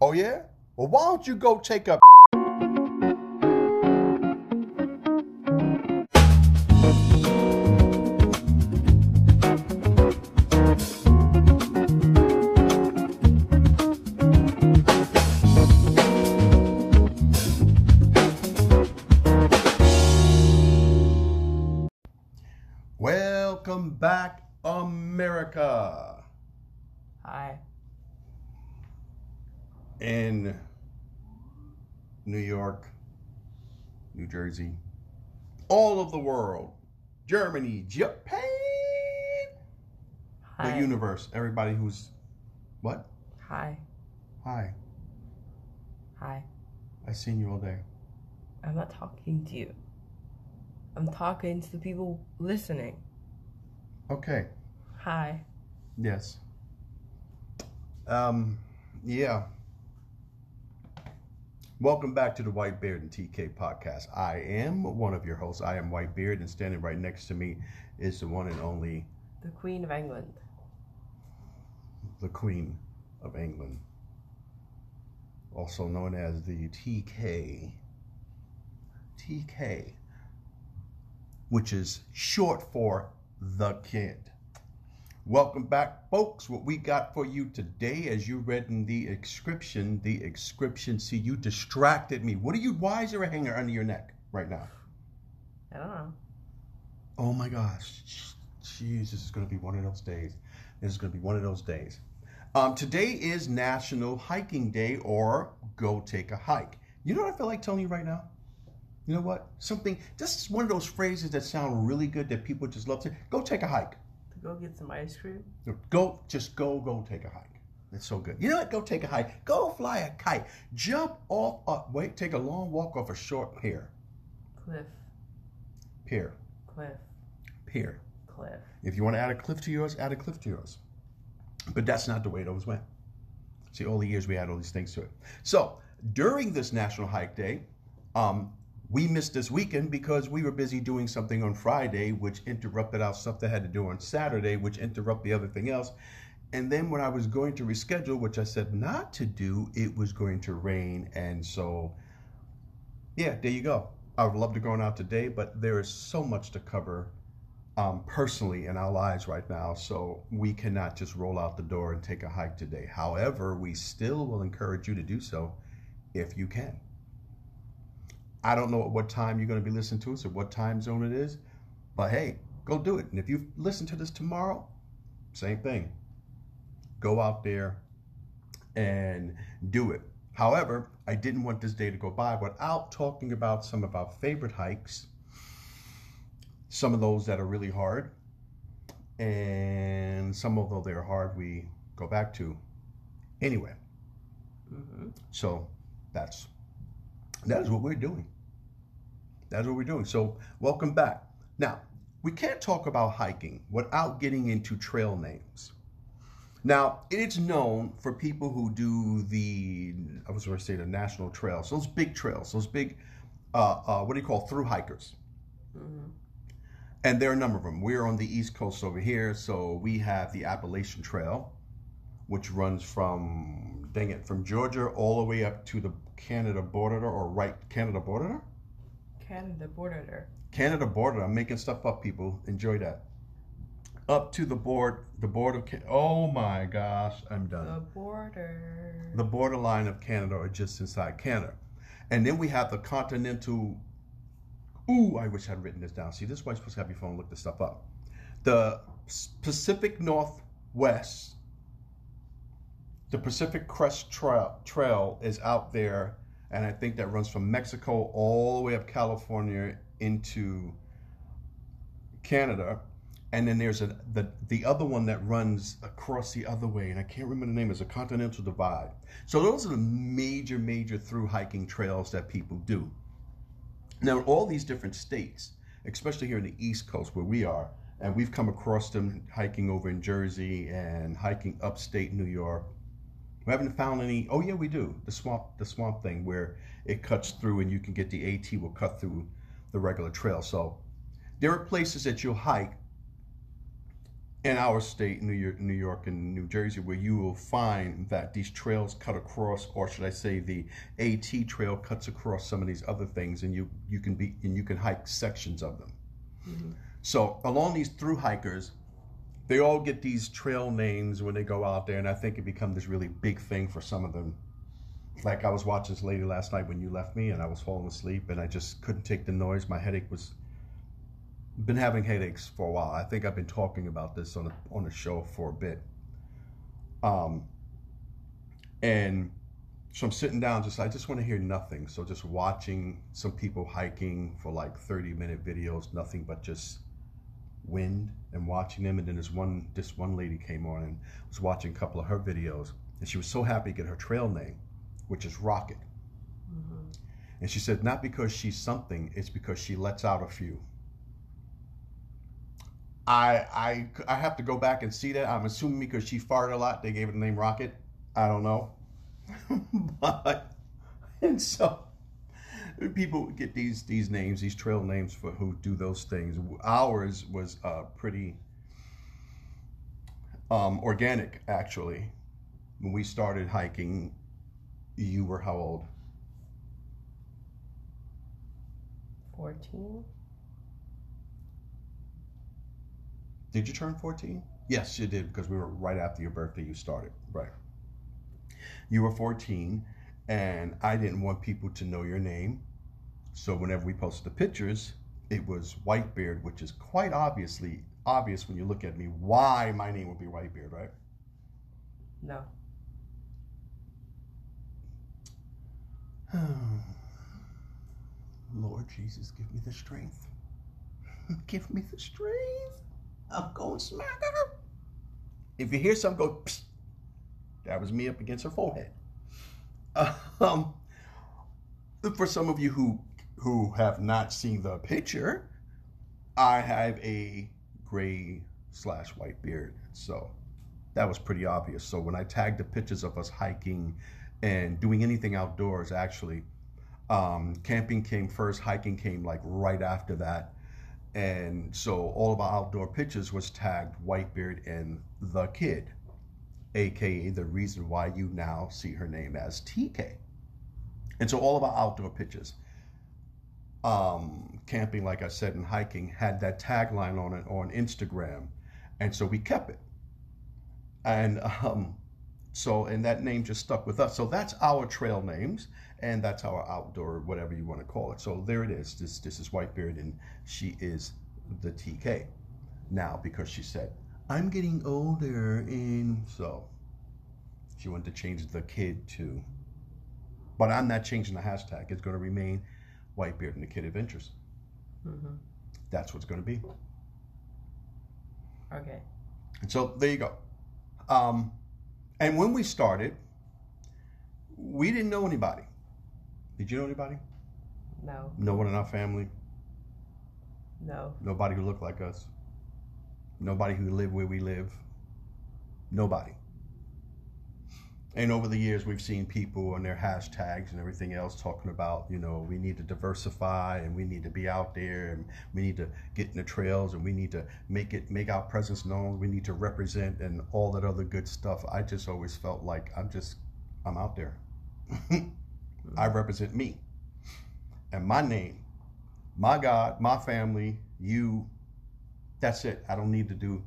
Oh yeah? Well, why don't you go take a Welcome back, America. Hi. In New York, New Jersey, all of the world, Germany, Japan, Hi. the universe, everybody who's what? Hi. Hi, Hi. I've seen you all day. I'm not talking to you. I'm talking to the people listening. Okay. Hi. Yes. Um, yeah. Welcome back to the White Beard and TK podcast. I am one of your hosts. I am White Beard, and standing right next to me is the one and only The Queen of England. the Queen of England, also known as the TK. TK, which is short for the kid. Welcome back, folks. What we got for you today, as you read in the inscription, the inscription. See, you distracted me. What are you? Why is there a hanger under your neck right now? I don't know. Oh my gosh. Jeez, this is going to be one of those days. This is going to be one of those days. Um, today is National Hiking Day or Go Take a Hike. You know what I feel like telling you right now? You know what? Something, this is one of those phrases that sound really good that people just love to go take a hike. Go get some ice cream? Go, just go, go take a hike. It's so good. You know what? Go take a hike. Go fly a kite. Jump off a, wait, take a long walk off a short pier. Cliff. Pier. Cliff. Pier. Cliff. If you want to add a cliff to yours, add a cliff to yours. But that's not the way it always went. See, all the years we add all these things to it. So during this National Hike Day, um, we missed this weekend because we were busy doing something on Friday, which interrupted our stuff that had to do on Saturday, which interrupted the other thing else. And then when I was going to reschedule, which I said not to do, it was going to rain. And so, yeah, there you go. I would love to go on out today, but there is so much to cover um, personally in our lives right now. So we cannot just roll out the door and take a hike today. However, we still will encourage you to do so if you can. I don't know at what time you're going to be listening to us or what time zone it is, but hey, go do it. And if you listen to this tomorrow, same thing. Go out there and do it. However, I didn't want this day to go by without talking about some of our favorite hikes some of those that are really hard and some of those that are hard we go back to anyway Mm-hmm. so that's that is what we're doing that's what we're doing so welcome back now we can't talk about hiking without getting into trail names now it's known for people who do the i was going to say the national trails those big trails those big uh, uh, what do you call through hikers Mm-hmm. and there are a number of them. We're on the East Coast over here, so we have the Appalachian Trail, which runs from, dang it, from Georgia all the way up to the Canada border, or right, Canada border? Canada border. Canada border. I'm making stuff up, people. Enjoy that. Up to the board, the border of, oh my gosh, I'm done. The border. the borderline of Canada or just inside Canada. And then we have the continental. Ooh, I wish I'd written this down. See, this is why you're supposed to have your phone look this stuff up. The Pacific Northwest, the Pacific Crest Trail, Trail is out there, and I think that runs from Mexico all the way up California into Canada. And then there's a the the other one that runs across the other way, and I can't remember the name. It's a Continental Divide. So those are the major, major through hiking trails that people do. Now, all these different states, especially here in the East Coast where we are, and we've come across them hiking over in Jersey and hiking upstate New York. We haven't found any. Oh yeah, we do. The swamp, the swamp thing where it cuts through, and you can get the AT will cut through the regular trail. So there are places that you'll hike in our state, New York, New York and New Jersey, where you will find that these trails cut across, or should I say, the AT trail cuts across some of these other things, and you you can be and you can hike sections of them. Mm-hmm. So along these through hikers, they all get these trail names when they go out there, and I think it become this really big thing for some of them. Like I was watching this lady last night when you left me, and I was falling asleep, and I just couldn't take the noise. My headache was been having headaches for a while. I think I've been talking about this on a, on a show for a bit. Um, and so I'm sitting down, just I just want to hear nothing. So just watching some people hiking for like 30 minute videos, nothing but just wind and watching them. And then this one this one lady came on and was watching a couple of her videos, and she was so happy to get her trail name, which is Rocket. Mm-hmm. And she said not because she's something, it's because she lets out a few. I I I have to go back and see that. I'm assuming because she farted a lot, they gave it the name Rocket. I don't know, but and so people get these these names, these trail names for who do those things. Ours was uh, pretty um, organic, actually. When we started hiking, you were how old? Fourteen. Did you turn 14? Yes, you did because we were right after your birthday you started. Right. You were 14 and I didn't want people to know your name. So whenever we posted the pictures, it was Whitebeard, which is quite obviously obvious when you look at me why my name would be Whitebeard, right? No. Lord Jesus, give me the strength. give me the strength. I'm going smack her. If you hear something go, Psst, that was me up against her forehead. Um, for some of you who who have not seen the picture, I have a gray slash white beard, so that was pretty obvious. So when I tagged the pictures of us hiking and doing anything outdoors, actually, um, camping came first, hiking came like right after that. And so all of our outdoor pictures was tagged Whitebeard and the kid, aka the reason why you now see her name as TK. And so all of our outdoor pictures, um, camping, like I said, and hiking, had that tagline on it on Instagram. And so we kept it. And um, so, and that name just stuck with us. So that's our trail names and that's our outdoor, whatever you want to call it. So there it is. This this is Whitebeard, and she is the TK. Now, because she said, I'm getting older, and so she wanted to change the kid to. But I'm not changing the hashtag. It's going to remain Whitebeard and the Kid Adventures. Mm-hmm. That's what's going to be. Okay. And so there you go. Um, and when we started, we didn't know anybody. Did you know anybody? No. No one in our family? No. Nobody who looked like us? Nobody who lived where we live? Nobody. And over the years, we've seen people and their hashtags and everything else talking about, you know, we need to diversify and we need to be out there and we need to get in the trails and we need to make it, make our presence known. We need to represent and all that other good stuff. I just always felt like I'm just, I'm out there. I represent me and my name, my God, my family, you. That's it. I don't need to do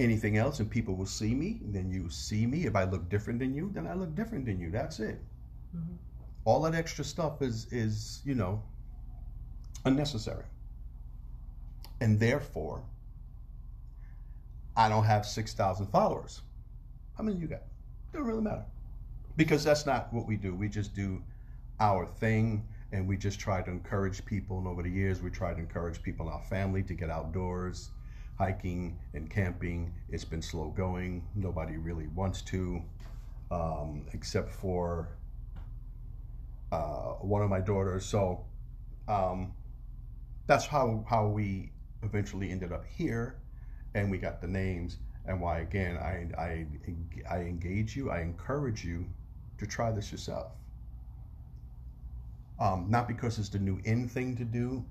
anything else, and people will see me. Then you see me. If I look different than you, then I look different than you. That's it. Mm-hmm. All that extra stuff is is you know unnecessary, and therefore I don't have six thousand followers. How many you got? Doesn't really matter because that's not what we do. We just do our thing and we just try to encourage people and over the years we try to encourage people in our family to get outdoors hiking and camping it's been slow going. Nobody really wants to um, except for uh, one of my daughters. So um, that's how how we eventually ended up here and we got the names and why again I, I i engage you i encourage you to try this yourself. Um, not because it's the new in thing to do,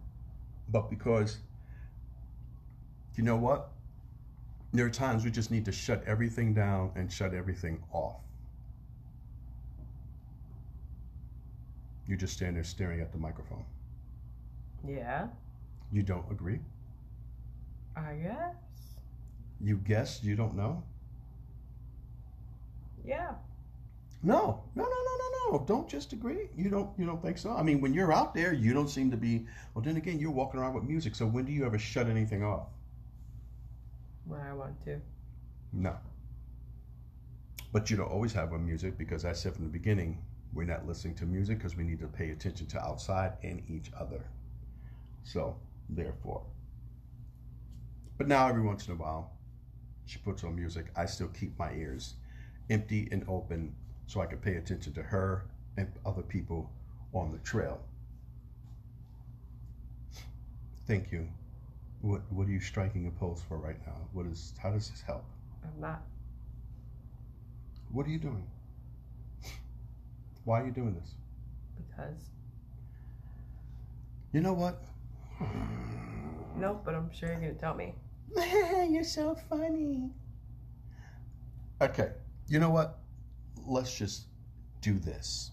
but because you know what? There are times we just need to shut everything down and shut everything off. You just stand there staring at the microphone. Yeah, You don't agree? I guess. You guess you don't know? Yeah. No, no, no, no, no, no. Don't just agree. You don't you don't think so? I mean, when you're out there, you don't seem to be well then again you're walking around with music, so when do you ever shut anything off? When I want to. No. But you don't always have a music because I said from the beginning, we're not listening to music because we need to pay attention to outside and each other. So, therefore. But now, every once in a while, she puts on music. I still keep my ears empty and open so I can pay attention to her and other people on the trail. Thank you. What What are you striking a pose for right now? What is? How does this help? I'm not. What are you doing? Why are you doing this? Because. You know what? Nope, but I'm sure you're to tell me. You're so funny. Okay, you know what? Let's just do this.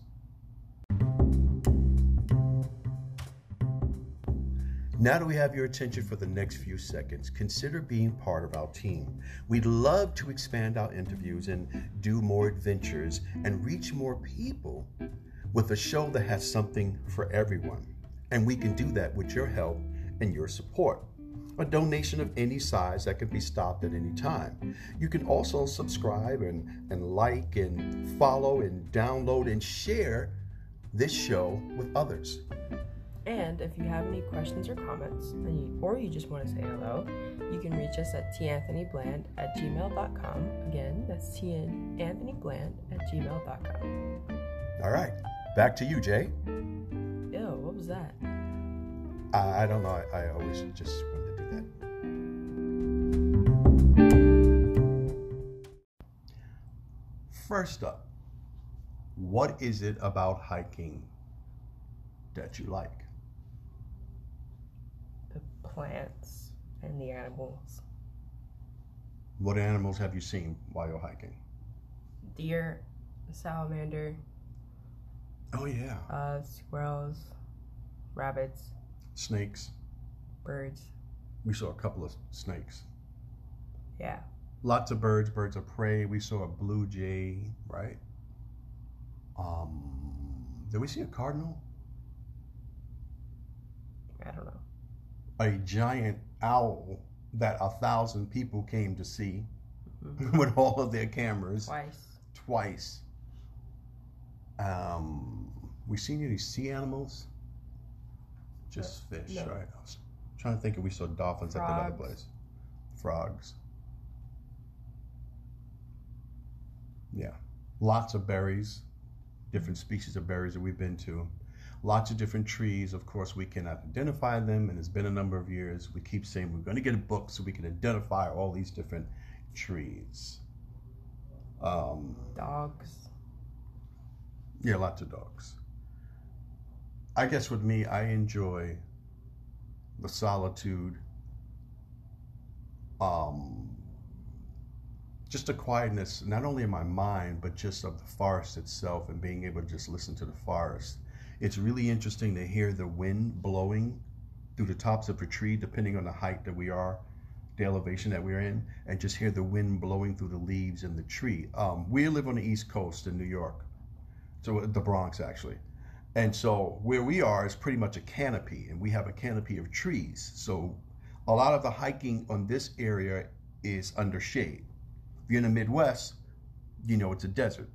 Now that we have your attention for the next few seconds, consider being part of our team. We'd love to expand our interviews and do more adventures and reach more people with a show that has something for everyone. And we can do that with your help and your support. A donation of any size that can be stopped at any time. You can also subscribe and, and like and follow and download and share this show with others. And if you have any questions or comments, and you, or you just want to say hello, you can reach us at tanthonybland at gmail.com. Again, that's tanthonybland at gmail.com. All right, back to you, Jay. Ew, what was that? I, I don't know. I, I always just wanted to do that. First up, what is it about hiking that you like? Plants and the animals. What animals have you seen while you're hiking? Deer, salamander, Oh, yeah. uh, squirrels, rabbits, Snakes. birds. We saw a couple of snakes. Yeah. Lots of birds, birds of prey. We saw a blue jay, right? Um, did we see a cardinal? I don't know. A giant owl that a thousand people came to see with all of their cameras Twice. twice. Um, we seen any sea animals? Just Uh, fish, no. right? I was trying to think if we saw dolphins at that other place. Frogs. Yeah, lots of berries, different species of berries that we've been to. Lots of different trees. Of course, we cannot identify them, and it's been a number of years. We keep saying we're going to get a book so we can identify all these different trees. Um, Dogs. yeah, lots of dogs. I guess with me, I enjoy the solitude, um, just a quietness, not only in my mind, but just of the forest itself and being able to just listen to the forest. It's really interesting to hear the wind blowing through the tops of a tree, depending on the height that we are, the elevation that we're in, and just hear the wind blowing through the leaves in the tree. Um, we live on the East Coast in New York, so the Bronx actually. And so where we are is pretty much a canopy, and we have a canopy of trees. So a lot of the hiking on this area is under shade. If you're in the Midwest, you know it's a desert.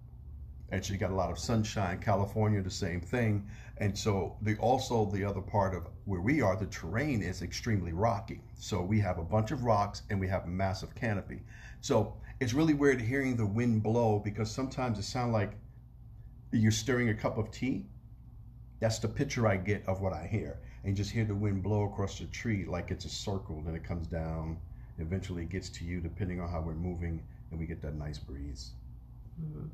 And you got a lot of sunshine. California, the same thing. And so the also the other part of where we are, the terrain is extremely rocky. So we have a bunch of rocks and we have a massive canopy. So it's really weird hearing the wind blow because sometimes it sounds like you're stirring a cup of tea. That's the picture I get of what I hear. And just hear the wind blow across the tree like it's a circle, then it comes down, eventually it gets to you depending on how we're moving, and we get that nice breeze. hmm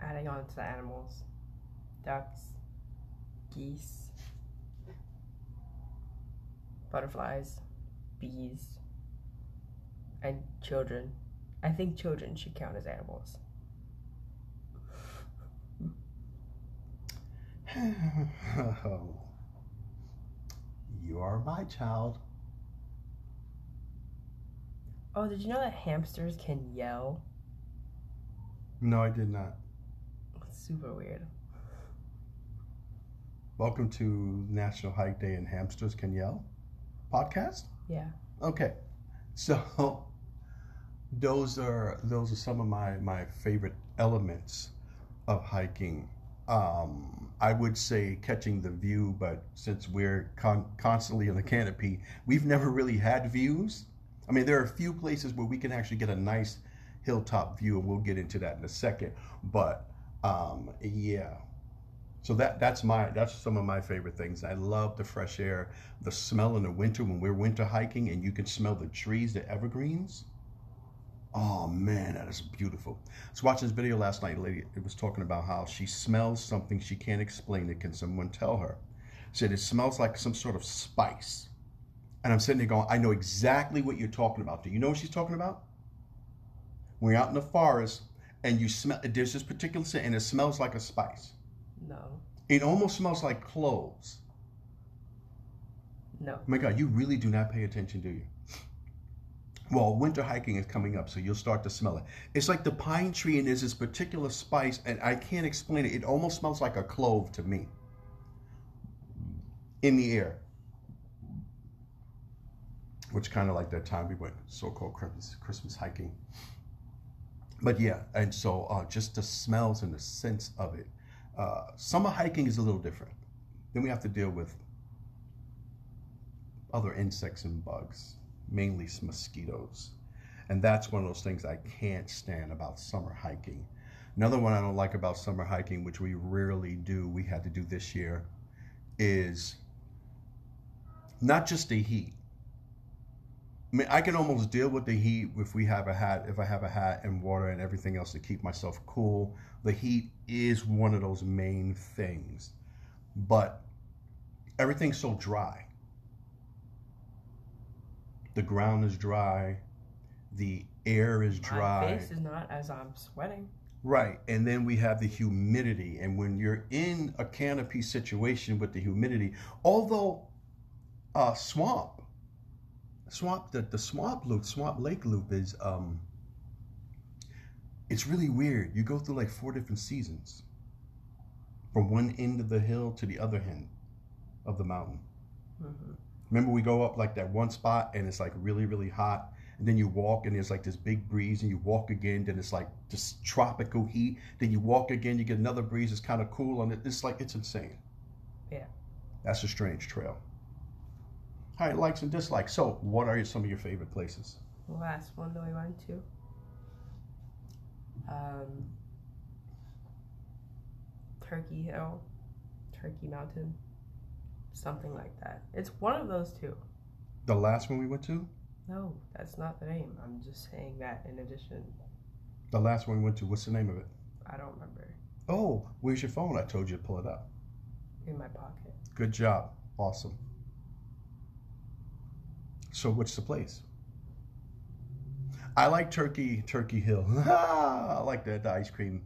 Adding on to the animals. Ducks. Geese. Butterflies. bees, and children. I think children should count as animals. you are my child. Oh, did you know that hamsters can yell? No, I did not. Super weird. Welcome to National Hike Day and Hamsters Can Yell podcast. Yeah. Okay, so those are those are some of my my favorite elements of hiking. Um, I would say catching the view, but since we're con- constantly in the canopy, we've never really had views. I mean, there are a few places where we can actually get a nice hilltop view, and we'll get into that in a second. But um, yeah, so that that's my that's some of my favorite things. I love the fresh air, the smell in the winter when we're winter hiking, and you can smell the trees, the evergreens. Oh man, that is beautiful. I was watching this video last night. A lady it was talking about how she smells something she can't explain it. Can someone tell her? Said it smells like some sort of spice. And I'm sitting there going, I know exactly what you're talking about. Do you know what she's talking about? When you're out in the forest and you smell, there's this particular scent and it smells like a spice. No. It almost smells like cloves. No. Oh my God, you really do not pay attention, do you? Well, winter hiking is coming up, so you'll start to smell it. It's like the pine tree, and there's this particular spice, and I can't explain it. It almost smells like a clove to me in the air, which kind of like that time we went so-called Christmas, Christmas hiking. But yeah, and so uh, just the smells and the sense of it. Uh, summer hiking is a little different. Then we have to deal with other insects and bugs mainly mosquitoes. And that's one of those things I can't stand about summer hiking. Another one I don't like about summer hiking, which we rarely do, we had to do this year, is not just the heat. I mean, I can almost deal with the heat if we have a hat, if I have a hat and water and everything else to keep myself cool. The heat is one of those main things. But everything's so dry the ground is dry, the air is dry. My face is not as I'm sweating. Right. And then we have the humidity. And when you're in a canopy situation with the humidity, although uh, swamp, swamp, the, the swamp loop, swamp lake loop is, um, it's really weird. You go through like four different seasons from one end of the hill to the other end of the mountain. Mm-hmm. Remember, we go up like that one spot and it's like really, really hot. And then you walk and there's like this big breeze, and you walk again, then it's like just tropical heat. Then you walk again, you get another breeze, it's kind of cool, and it's like it's insane. Yeah. That's a strange trail. All right, likes and dislikes. So, what are some of your favorite places? The last one that we went to. Um, Turkey Hill, Turkey Mountain something like that. It's one of those two. The last one we went to? No, that's not the name. I'm just saying that in addition. The last one we went to, what's the name of it? I don't remember. Oh, where's your phone? I told you to pull it up. In my pocket. Good job. Awesome. So, what's the place? I like Turkey, Turkey Hill. I like the, the ice cream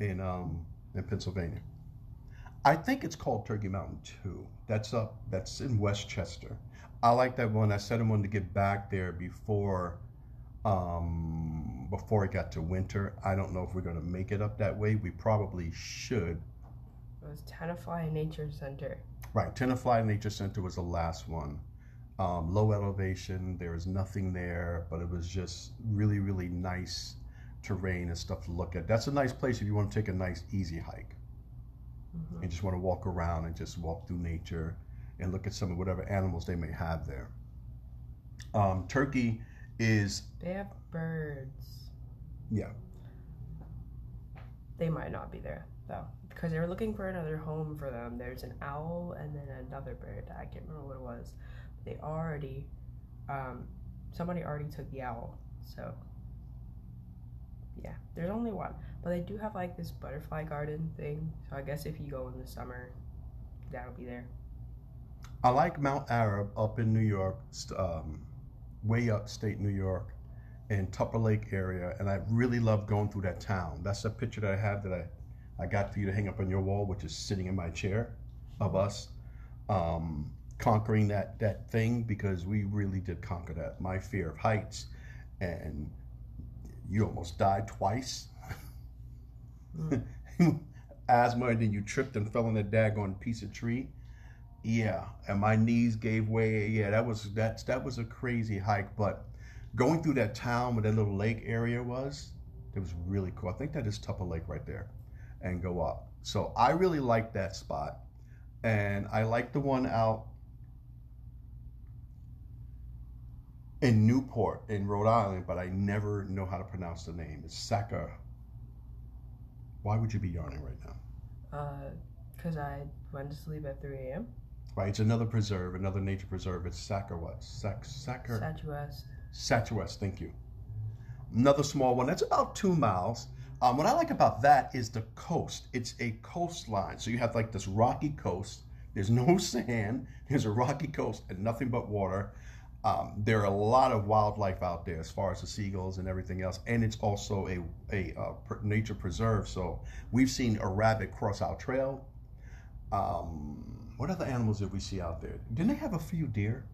in um in Pennsylvania. I think it's called Turkey Mountain too. That's up. That's in Westchester. I like that one. I said I wanted to get back there before, um, before it got to winter. I don't know if we're going to make it up that way. We probably should. It was Tenafly Nature Center. Right, Tenafly Nature Center was the last one. Um, low elevation. There was nothing there, but it was just really, really nice terrain and stuff to look at. That's a nice place if you want to take a nice, easy hike mm-hmm. and just want to walk around and just walk through nature and look at some of whatever animals they may have there. Um, Turkey is. They have birds. Yeah. They might not be there though, because they were looking for another home for them. There's an owl and then another bird. I can't remember what it was. They already, um, somebody already took the owl, so yeah, there's only one. But they do have like this butterfly garden thing. So I guess if you go in the summer, that'll be there. I like Mount Arab up in New York. Um, way upstate New York in Tupper Lake area, and I really love going through that town. That's a picture that I have that I, I got for you to hang up on your wall, which is sitting in my chair of us um, conquering that that thing because we really did conquer that. My fear of heights, and you almost died twice. Asthma, and then you tripped and fell on a daggone piece of tree. Yeah, and my knees gave way. Yeah, that was that that was a crazy hike, but going through that town where that little lake area was, it was really cool. I think that is Tupper Lake right there, and go up. So I really like that spot, and I like the one out in Newport in Rhode Island, but I never know how to pronounce the name. It's Saka. Why would you be yawning right now? Uh, cause I went to sleep at 3 a.m. Right, it's another preserve, another nature preserve. It's Sacker what? Sac Sacker. Sachuest. Sachuest, thank you. Another small one. That's about two miles. Um, what I like about that is the coast. It's a coastline. So you have like this rocky coast. There's no sand. There's a rocky coast and nothing but water. Um, there are a lot of wildlife out there as far as the seagulls and everything else. And it's also a, a uh, nature preserve. So we've seen a rabbit cross our trail. Um, what other animals did we see out there? Didn't they have a few deer?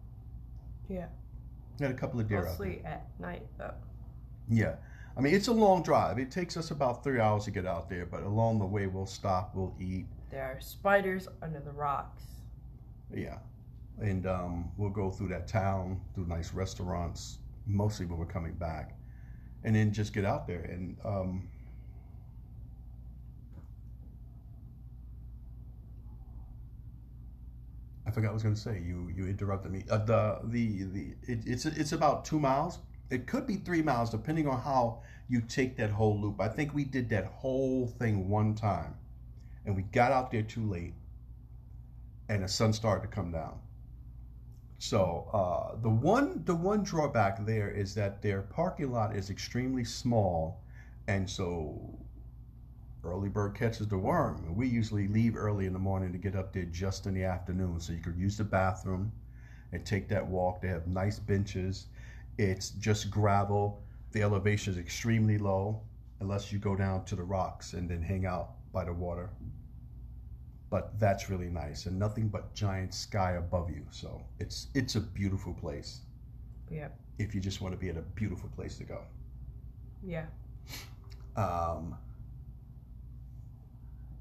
Yeah. Had a couple of deer out there. Mostly at night though. Yeah. I mean, it's a long drive. It takes us about three hours to get out there, but along the way, we'll stop, we'll eat. There are spiders under the rocks. Yeah. And um, we'll go through that town, through nice restaurants, mostly when we're coming back, and then just get out there. And um, I forgot what I was going to say. You you interrupted me. Uh, the the the it, it's it's about two miles. It could be three miles depending on how you take that whole loop. I think we did that whole thing one time, and we got out there too late, and the sun started to come down. So uh, the one the one drawback there is that their parking lot is extremely small, and so early bird catches the worm. We usually leave early in the morning to get up there just in the afternoon, so you could use the bathroom and take that walk. They have nice benches. It's just gravel. The elevation is extremely low, unless you go down to the rocks and then hang out by the water. But that's really nice, and nothing but giant sky above you. So it's it's a beautiful place. Yeah. If you just want to be at a beautiful place to go. Yeah. Um,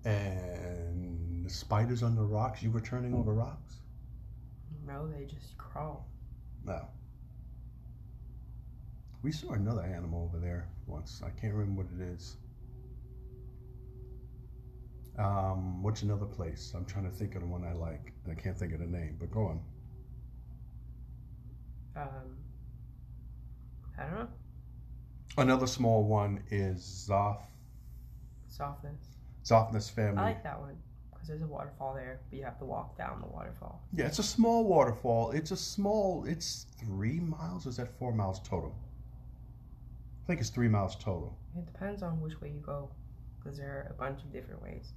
and the spiders on the rocks. You were turning over rocks. No, they just crawl. No. We saw another animal over there once. I can't remember what it is. Um, what's another place? I'm trying to think of the one I like. and I can't think of the name, but go on. Um, I don't know. Another small one is Zoth, Zofnass. Zofnass family. I like that one because there's a waterfall there, but you have to walk down the waterfall. Yeah, it's a small waterfall. It's a small. It's three miles. Or is that four miles total? I think it's three miles total. It depends on which way you go because there are a bunch of different ways.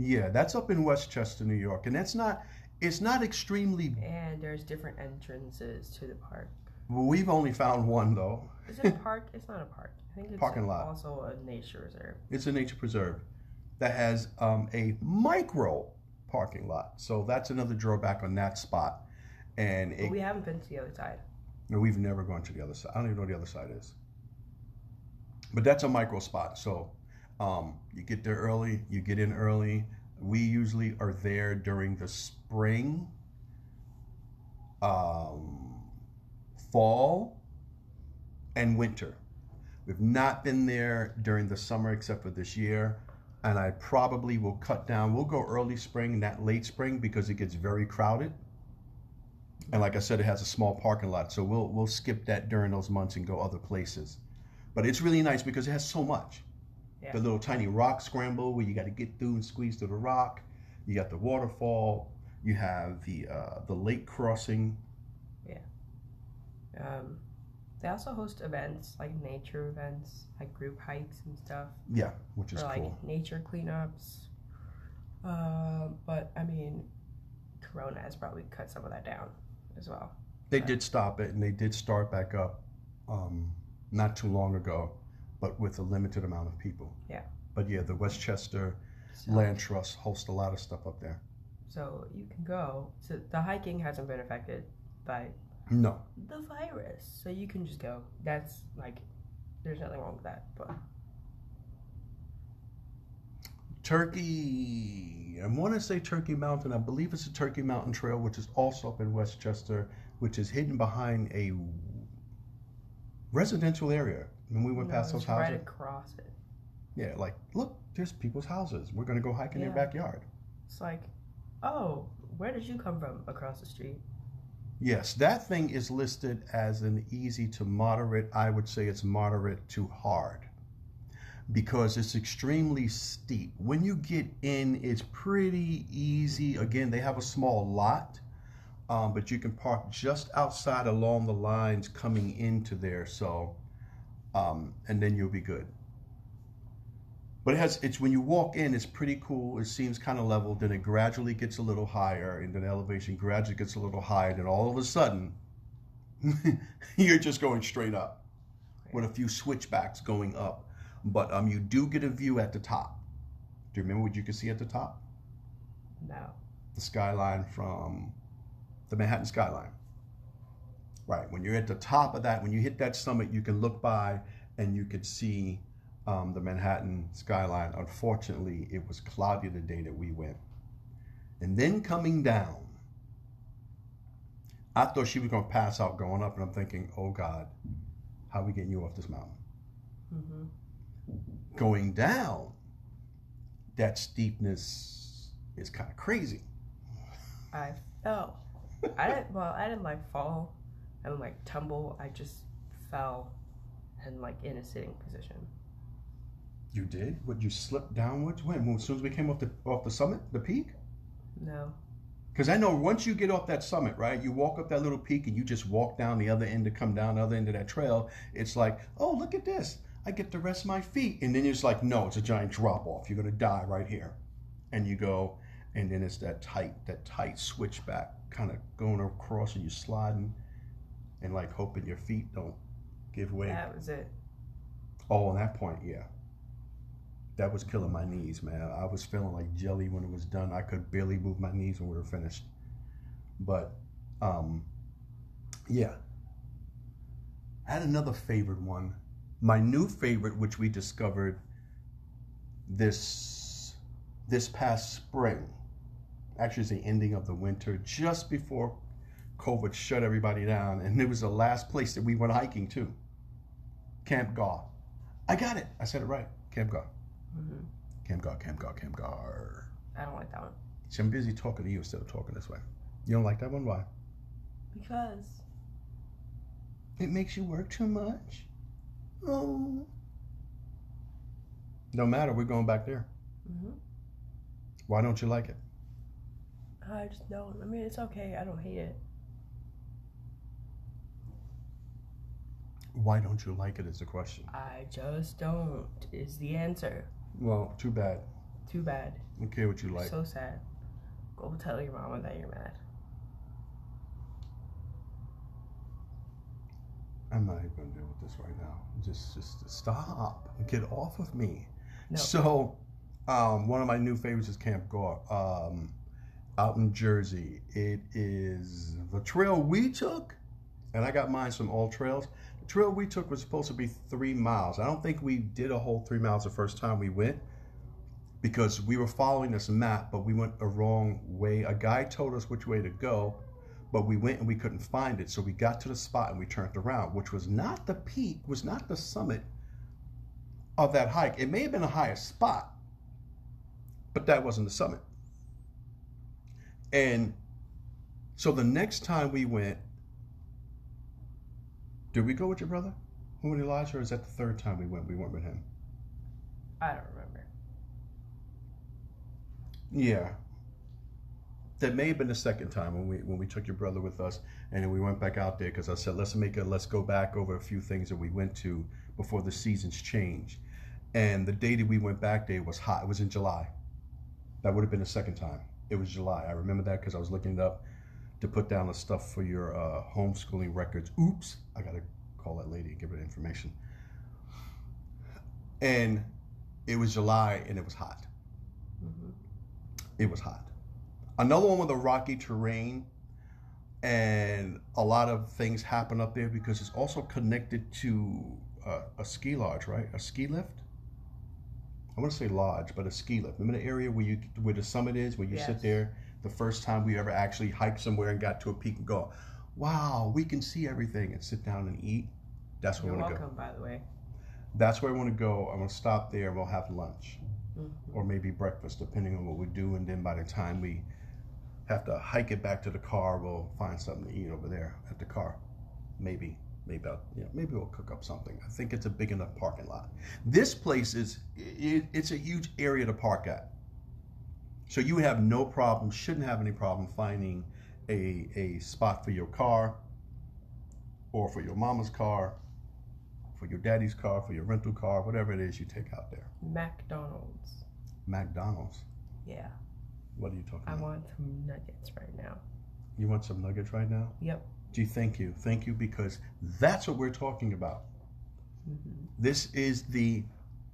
Yeah, that's up in Westchester, New York, and that's not. It's not extremely. And there's different entrances to the park. Well, we've only found one though. Is it a park? it's not a park. I think it's Parking lot. also a nature reserve. It's a nature preserve that has um, a micro parking lot. So that's another drawback on that spot. And But it, we haven't been to the other side. no, we've never gone to the other side. I don't even know what the other side is. But that's a micro spot. So um, you get there early, you get in early. We usually are there during the spring, um, fall, and winter. We've not been there during the summer except for this year. And I probably will cut down. We'll go early spring, not late spring, because it gets very crowded. And like I said, it has a small parking lot, so we'll we'll skip that during those months and go other places. But it's really nice because it has so much. Yeah. The little tiny rock scramble where you got to get through and squeeze through the rock. You got the waterfall. You have the uh, the lake crossing. Yeah. Um, they also host events like nature events, like group hikes and stuff, Yeah, which is or like cool. nature cleanups. Uh, but I mean, Corona has probably cut some of that down as well. They did stop it, and they did start back up um, not too long ago, but with a limited amount of people. Yeah. But yeah, the Westchester So, Land Trust hosts a lot of stuff up there. so you can go. So the hiking hasn't been affected by No, the virus, so you can just go. That's like, there's nothing wrong with that. But Turkey. I want to say Turkey Mountain. I believe it's a Turkey Mountain Trail, which is also up in Westchester, which is hidden behind a residential area. When we went no, past those houses, right across it. yeah, like look, there's people's houses. We're gonna go hike in their backyard. It's like, oh, where did you come from across the street? Yes, that thing is listed as an easy to moderate. I would say it's moderate to hard because it's extremely steep. When you get in, it's pretty easy. Again, they have a small lot, um, but you can park just outside along the lines coming into there. So, um, and then you'll be good. But it has it's when you walk in, it's pretty cool. It seems kind of level. Then it gradually gets a little higher, and then elevation gradually gets a little higher. And Then all of a sudden, you're just going straight up with a few switchbacks going up. But um, you do get a view at the top. Do you remember what you could see at the top? No. The skyline from the Manhattan skyline. Right. When you're at the top of that, when you hit that summit, you can look by and you could see um, the Manhattan skyline. Unfortunately, it was cloudy the day that we went. And then coming down, I thought she was going to pass out going up, and I'm thinking, oh God, how are we getting you off this mountain? hmm Going down, that steepness is kind of crazy. I fell. I didn't. Well, I didn't like fall and like tumble. I just fell and like in a sitting position. You did? Would you slip downwards? When? As soon as we came off the off the summit, the peak? No. Because I know once you get off that summit, right? You walk up that little peak and you just walk down the other end to come down the other end of that trail. It's like, oh, look at this. I get to rest my feet. And then it's like, no, it's a giant drop off. You're gonna die right here. And you go, and then it's that tight, that tight switchback, kind of going across and you're sliding and like hoping your feet don't give way. That was it. Oh, on that point, yeah. That was killing my knees, man. I was feeling like jelly when it was done. I could barely move my knees when we were finished. But, um, yeah. I had another favorite one. My new favorite, which we discovered this this past spring, actually, it's the ending of the winter, just before COVID shut everybody down, and it was the last place that we went hiking to. Campgaw. I got it. I said it right. Campgaw. hmm Campgaw, Camp Gar, Campgaw. I don't like that one See, I'm busy talking to you instead of talking this way. You don't like that one? Why? because It makes you work too much. Oh. No matter, we're going back there. hmm Why don't you like it? I just don't. I mean, it's okay. I don't hate it. Why don't you like it is the question. I just don't. Is the answer. Well, too bad. Too bad. Care what you like. So sad. Go tell your mama that you're mad. I'm not even gonna deal with this right now. Just, just stop. Get off of me. No. So, um, one of my new favorites is Campgaw, um, out in Jersey. It is the trail we took, and I got mine from AllTrails. The trail we took was supposed to be three miles. I don't think we did a whole three miles the first time we went because we were following this map, but we went a wrong way. A guy told us which way to go, but we went and we couldn't find it. So we got to the spot and we turned around, which was not the peak, was not the summit of that hike. It may have been a higher spot, but that wasn't the summit. And so the next time we went, did we go with your brother? Who and Elijah, or is that the third time we went? We went with him. I don't remember. Yeah. That may have been the second time when we when we took your brother with us, and then we went back out there because I said let's make a let's go back over a few things that we went to before the seasons change. And the day that we went back there was hot. It was in July. That would have been the second time. It was July. I remember that because I was looking it up. To put down the stuff for your uh, homeschooling records. Oops, I gotta call that lady and give her the information. And it was July and it was hot. hmm It was hot. Another one with a rocky terrain and a lot of things happen up there because it's also connected to uh, a ski lodge, right? A ski lift. I want to say lodge, but a ski lift. Remember the area where you where the summit is, where you sit there. The first time we ever actually hiked somewhere and got to a peak and go, wow, we can see everything and sit down and eat. That's where You're I want to go. welcome, by the way. That's where I want to go. I'm gonna stop there. and We'll have lunch Mhm. or maybe breakfast, depending on what we do. And then by the time we have to hike it back to the car, we'll find something to eat over there at the car. Maybe, maybe, I'll, you know, maybe we'll cook up something. I think it's a big enough parking lot. This place is, it, it's a huge area to park at. So you have no problem, shouldn't have any problem finding a, a spot for your car or for your mama's car, for your daddy's car, for your rental car, whatever it is you take out there. McDonald's. McDonald's. Yeah, What are you talking I about? I want some nuggets right now. You want some nuggets right now? Yep. Gee, thank you. Thank you because that's what we're talking about. hmm This is the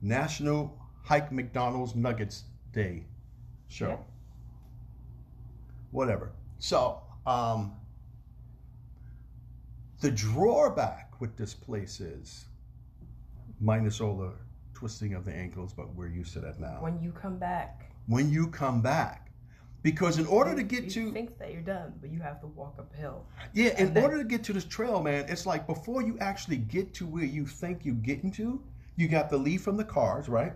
National Hike McDonald's Nuggets Day show. Yep. Whatever. So, um, the drawback with this place is, minus all the twisting of the ankles, but we're used to that now. When you come back, When you come back, because in order to get you to You think that you're done, but you have to walk uphill. Yeah, in then- order to get to this trail, man, it's like before you actually get to where you think you're getting to, you got to leave from the cars, right?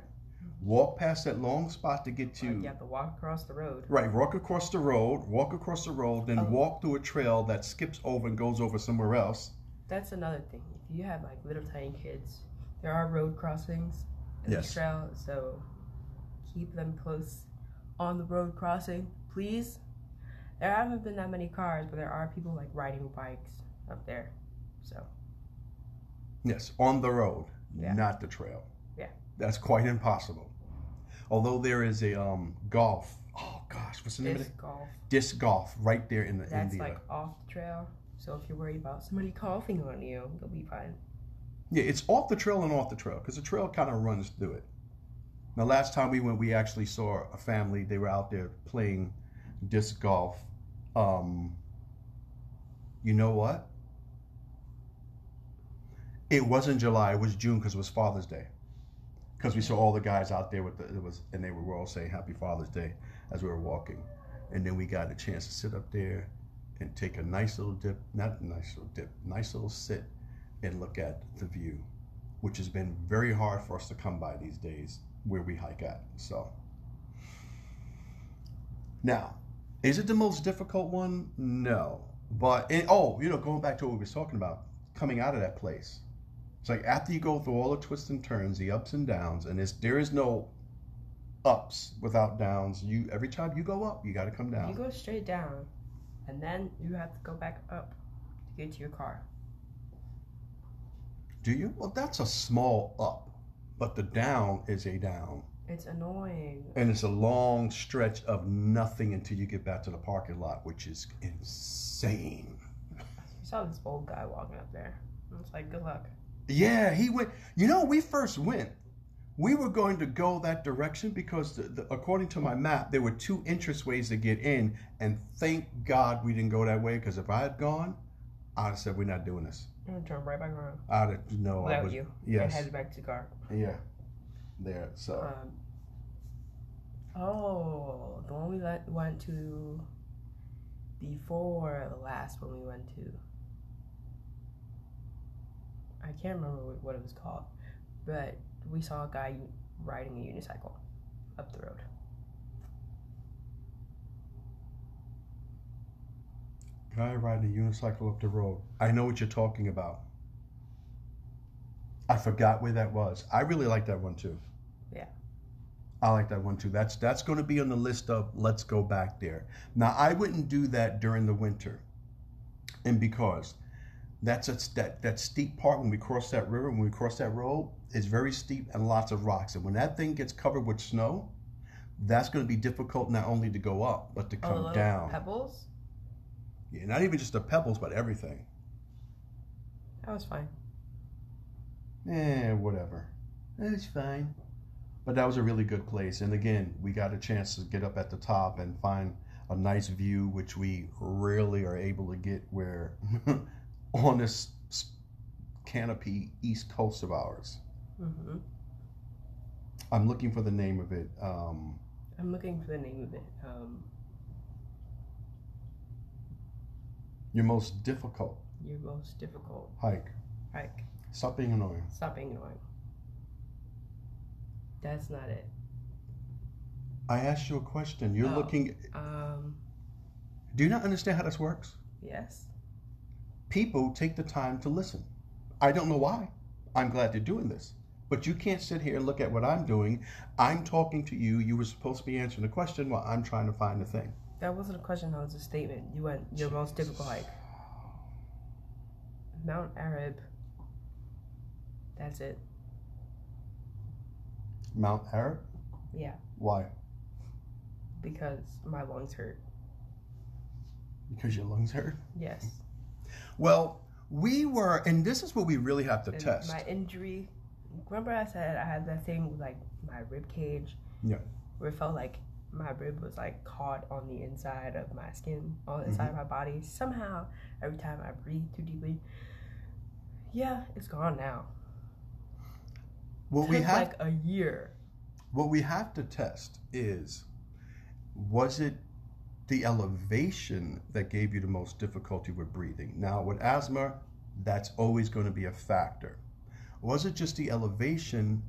Walk past that long spot to get to, Like, you have to walk across the road. right? Walk across the road, walk across the road, then Oh. walk through a trail that skips over and goes over somewhere else. That's another thing. If you have like little tiny kids, there are road crossings in Yes. the trail, so keep them close on the road crossing, please. There haven't been that many cars, but there are people like riding bikes up there. So Yes, on the road, Yeah. not the trail. Yeah. That's quite impossible. Although there is a um, golf. Oh gosh, what's the name of disc it? golf, Disc golf right there in the that's in the. uh, like off the trail. So if you're worried about somebody coughing on you, you'll be fine. Yeah, it's off the trail and off the trail because the trail kind of runs through it. Now, last time we went, we actually saw a family. They were out there playing disc golf. Um, you know what? It wasn't July. It was June because it was Father's Day. Because we saw all the guys out there with the it was, and they were all saying Happy Father's Day as we were walking, and then we got a chance to sit up there and take a nice little dip, not a nice little dip, nice little sit and look at the view, which has been very hard for us to come by these days where we hike at. So, now, is it the most difficult one? No. But, and, oh, you know, going back to what we was talking about, coming out of that place. It's like after you go through all the twists and turns, the ups and downs, and it's, there is no ups without downs. You every time you go up, you got to come down. You go straight down, and then you have to go back up to get to your car. Do you? Well, that's a small up, but the down is a down. It's annoying. And it's a long stretch of nothing until you get back to the parking lot, which is insane. I saw this old guy walking up there. I was like, good luck. Yeah, he went. You know, we first went. We were going to go that direction because, the, the, according to my map, there were two entrance ways to get in. And thank God we didn't go that way because if I had gone, I'd have said, We're not doing this. I'm gonna turn right back around I'd have, no, I was. you. Yes. And head back to the car. Yeah. There. So. Um, oh, the one we let, went to before the last one we went to. I can't remember what, what it was called, but we saw a guy riding a unicycle up the road. Guy riding a unicycle up the road. I know what you're talking about. I forgot where that was. I really like that one too. Yeah. I like that one too. That's that's going to be on the list of let's go back there. Now I wouldn't do that during the winter, and because that's a, that that steep part when we cross that river, when we cross that road, it's very steep and lots of rocks. And when that thing gets covered with snow, that's going to be difficult not only to go up but to Oh, come little down. pebbles. Yeah, not even just the pebbles, but everything. That was fine. Eh, whatever. It's fine. But that was a really good place. And again, we got a chance to get up at the top and find a nice view, which we rarely are able to get where on this canopy east coast of ours. hmm I'm looking for the name of it. Um, I'm looking for the name of it. Um, your most difficult your most difficult hike. hike. Stop being annoying. Stop being annoying. That's not it. I asked you a question. You're Oh. looking. Um, Do you not understand how this works? yes. People take the time to listen. I don't know why. I'm glad they're doing this. But you can't sit here and look at what I'm doing. I'm talking to you. You were supposed to be answering the question while I'm trying to find the thing. That wasn't a question, that was a statement. You went your most difficult hike. Mount Arab. That's it. Mount Arab? Yeah. Why? Because my lungs hurt. Because your lungs hurt? Yes. Well, we were, and this is what we really have to And test. My injury. Remember, I said I had that thing with like my rib cage. Yeah. Where it felt like my rib was like caught on the inside of my skin, on the inside Mm-hmm. of my body. Somehow, every time I breathe too deeply, yeah, it's gone now. What we have like a year. what we have to test is was it the elevation that gave you the most difficulty with breathing. Now with asthma that's always going to be a factor. Was it just the elevation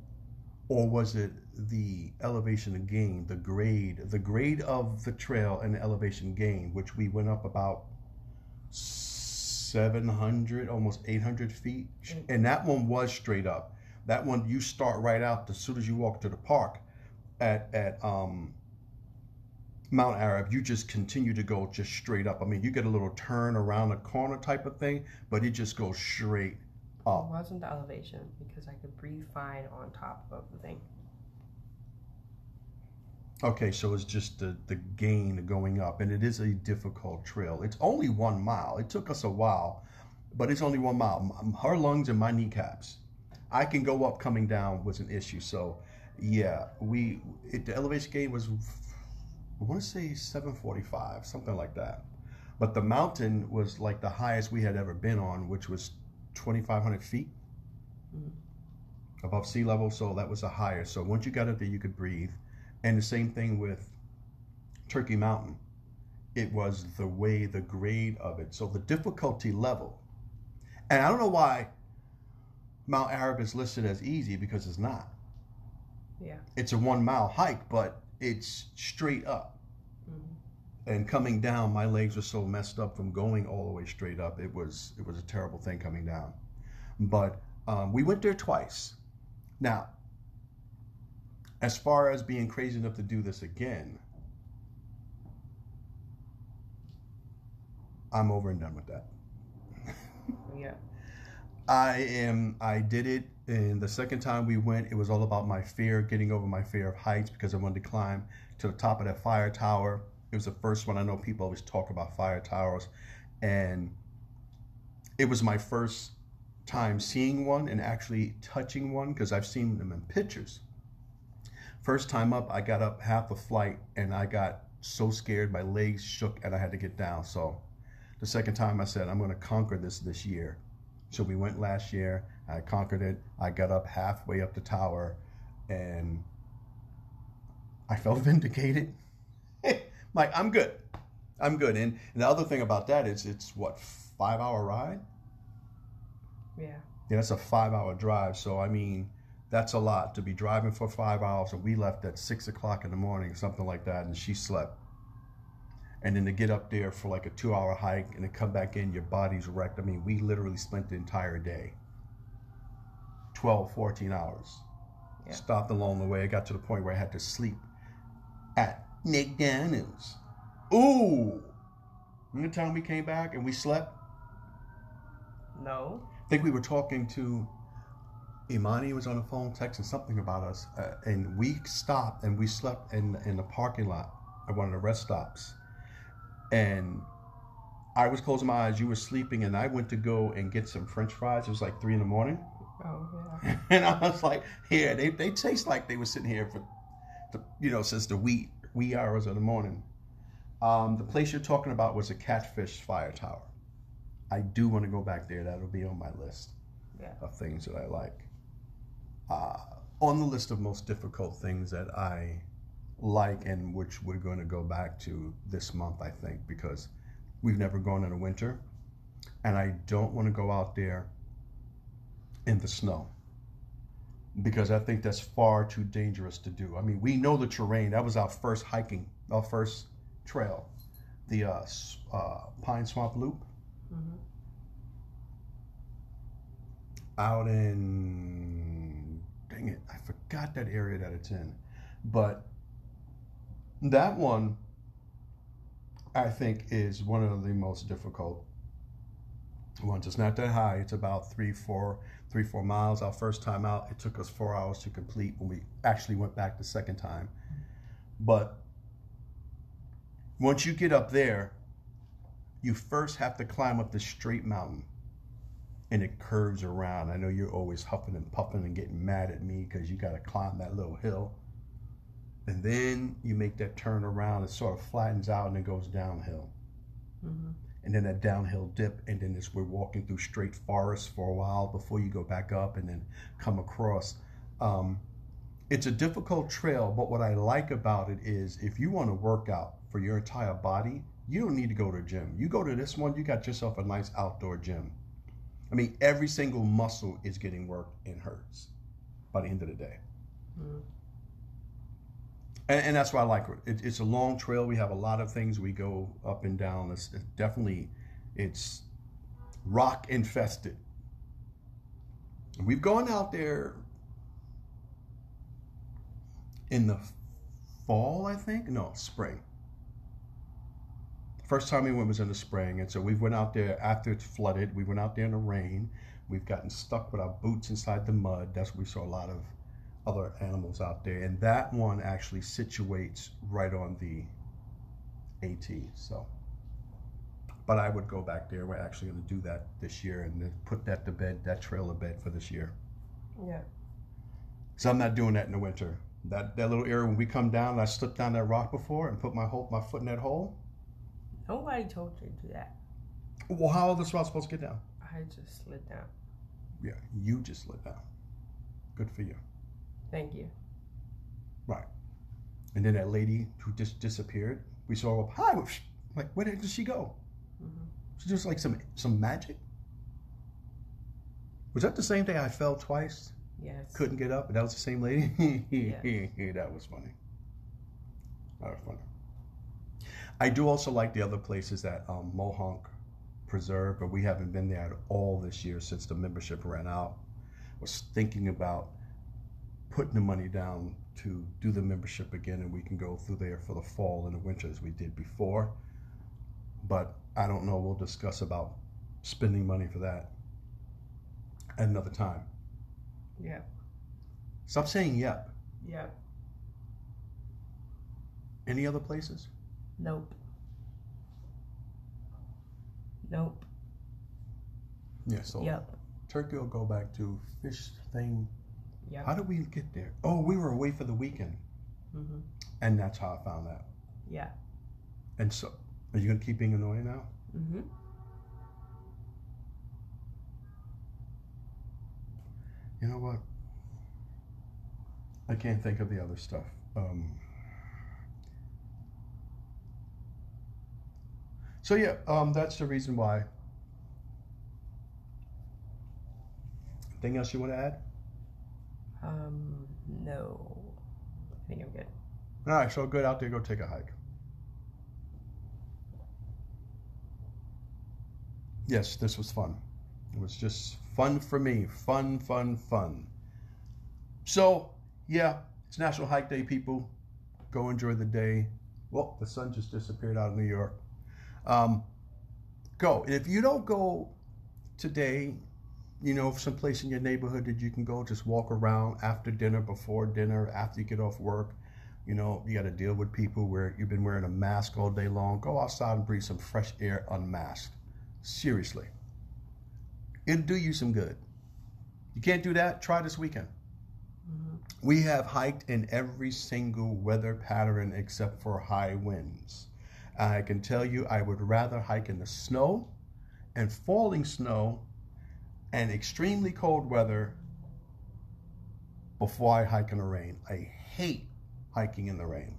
or was it the elevation gain the grade the grade of the trail and the elevation gain which we went up about 700 almost 800 feet? And that one was straight up. That one you start right out as soon as you walk to the park at at um, Mount Arab. You just continue to go just straight up. I mean, you get a little turn around a corner type of thing, but it just goes straight up. It wasn't the elevation because I could breathe fine on top of the thing. Okay, so it's just the the gain going up, and it is a difficult trail. It's only one mile. It took us a while, but it's only one mile. Her lungs and my kneecaps. I can go up. Coming down was an issue. So, yeah, we it, the elevation gain was I want to say 745, something like that. But the mountain was like the highest we had ever been on, which was 2,500 feet Mhm. above sea level. So that was the highest. So once you got up there, you could breathe. And the same thing with Turkey Mountain. It was the way, the grade of it. So the difficulty level. And I don't know why Mount Arab is listed as easy because it's not. Yeah. It's a one mile hike, but it's straight up. Mhm. And coming down, my legs were so messed up from going all the way straight up. It was it was a terrible thing coming down. But um, we went there twice. Now, as far as being crazy enough to do this again, I'm over and done with that. Yeah. I am. I did it, and the second time we went, it was all about my fear, getting over my fear of heights because I wanted to climb to the top of that fire tower. It was the first one. I know people always talk about fire towers, and it was my first time seeing one and actually touching one because I've seen them in pictures. First time up, I got up half a flight and I got so scared, my legs shook, and I had to get down. So, the second time I said, I'm going to conquer this this year. So we went last year. I conquered it. I got up halfway up the tower, and I felt vindicated. like I'm good. I'm good. And, and the other thing about that is, it's what five hour ride. Yeah. Yeah, that's a five hour drive. So I mean, that's a lot to be driving for five hours. And we left at six o'clock in the morning, something like that, and she slept. And then to get up there for like a two hour hike and to come back in, your body's wrecked. I mean, we literally spent the entire day 12, 14 hours. Yeah. Stopped along the way. I got to the point where I had to sleep at McDonald's. Ooh! Remember the time we came back and we slept? No. I think we were talking to Imani was on the phone texting something about us, uh, and we stopped and we slept in in the parking lot at one of the rest stops, and I was closing my eyes, you were sleeping, and I went to go and get some French fries. It was like three in the morning, Oh yeah. and I was like, "Here, they they taste like they were sitting here for, the, you know, since the wee wee hours of the morning." Um, the place you're talking about was a Catfish Fire Tower. I do want to go back there. That'll be on my list Yeah. of things that I like. Uh, on the list of most difficult things that I like and which we're going to go back to this month, I think, because we've never gone in the winter. And I don't want to go out there in the snow because I think that's far too dangerous to do. I mean, we know the terrain. That was our first hiking, our first trail, the uh, uh, Pine Swamp Loop. hmm out in dang it i forgot that area that it's in but that one i think is one of the most difficult ones it's not that high it's about three four three four miles our first time out it took us four hours to complete when we actually went back the second time but once you get up there you first have to climb up the straight mountain and it curves around. I know you're always huffing and puffing and getting mad at me because you got to climb that little hill. And then you make that turn around, it sort of flattens out and it goes downhill. hmm And then that downhill dip, and then it's, we're walking through straight forest for a while before you go back up and then come across. Um, it's a difficult trail, but what I like about it is if you want to work out for your entire body, you don't need to go to a gym. You go to this one, you got yourself a nice outdoor gym. I mean, every single muscle is getting worked and hurts by the end of the day. Mm. And, and that's why I like it. it. It's a long trail. We have a lot of things we go up and down. It's, definitely, it's rock infested. We've gone out there in the fall, I think. No, spring. First time we went was in the spring, and so we went out there after it's flooded. We went out there in the rain. We've gotten stuck with our boots inside the mud. That's where we saw a lot of other animals out there, and that one actually situates right on the AT. So, but I would go back there. We're actually going to do that this year and put that to bed, that trail to bed for this year. Yeah. So I'm not doing that in the winter. That that little area when we come down, I slipped down that rock before and put my hole, my foot in that hole. Nobody told you to do that. Well, how else was I supposed to get down? I just slid down. Yeah, you just slid down. Good for you. Thank you. Right. And then that lady who just disappeared, we saw her up high. Like, where did she go? hmm She just like some some magic. Was that the same day I fell twice? Yes. Couldn't get up, and that was the same lady. Yes. that was funny. That was funny. I do also like the other places that um, Mohonk Preserve, but we haven't been there at all this year since the membership ran out. Was thinking about putting the money down to do the membership again, and we can go through there for the fall and the winter as we did before. But I don't know. We'll discuss about spending money for that at another time. Yep. Stop saying yep. Yep. Any other places? Nope. Nope. Yeah, so Yep. Turkey will go back to fish thing. Yep. How did we get there? Oh, we were away for the weekend, hmm and that's how I found out. Yeah. And so, are you gonna keep being annoying now? hmm You know what? I can't think of the other stuff. Um, so yeah, um, that's the reason why. Anything else you want to add? Um. No. I think I'm good. All right, so good out there. Go take a hike. Yes, this was fun. It was just fun for me. Fun, fun, fun. So, yeah, it's National Hike Day, people. Go enjoy the day. Well, the sun just disappeared out of New York. Um, go. And if you don't go today, you know, someplace in your neighborhood that you can go, just walk around after dinner, before dinner, after you get off work. You know, you got to deal with people where you've been wearing a mask all day long. Go outside and breathe some fresh air unmasked. Seriously. It'll do you some good. You can't do that? Try this weekend. Mm-hmm. We have hiked in every single weather pattern except for high winds. I can tell you, I would rather hike in the snow and falling snow and extremely cold weather before I hike in the rain. I hate hiking in the rain.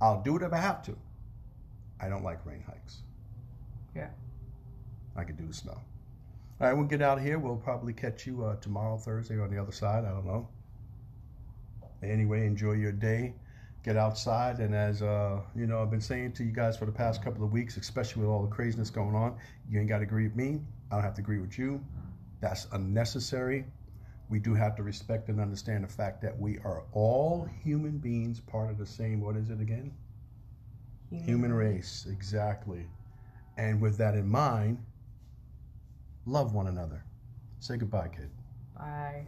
I'll do it if I have to. I don't like rain hikes. Yeah. I could do the snow. All right, we'll get out of here. We'll probably catch you uh, tomorrow, Thursday, on the other side. I don't know. Anyway, enjoy your day. Get outside, and as uh, you know, I've been saying to you guys for the past couple of weeks, especially with all the craziness going on, you ain't got to agree with me. I don't have to agree with you. That's unnecessary. We do have to respect and understand the fact that we are all human beings, part of the same. What is it again? Human race, exactly. And with that in mind, love one another. Say goodbye, kid. Bye.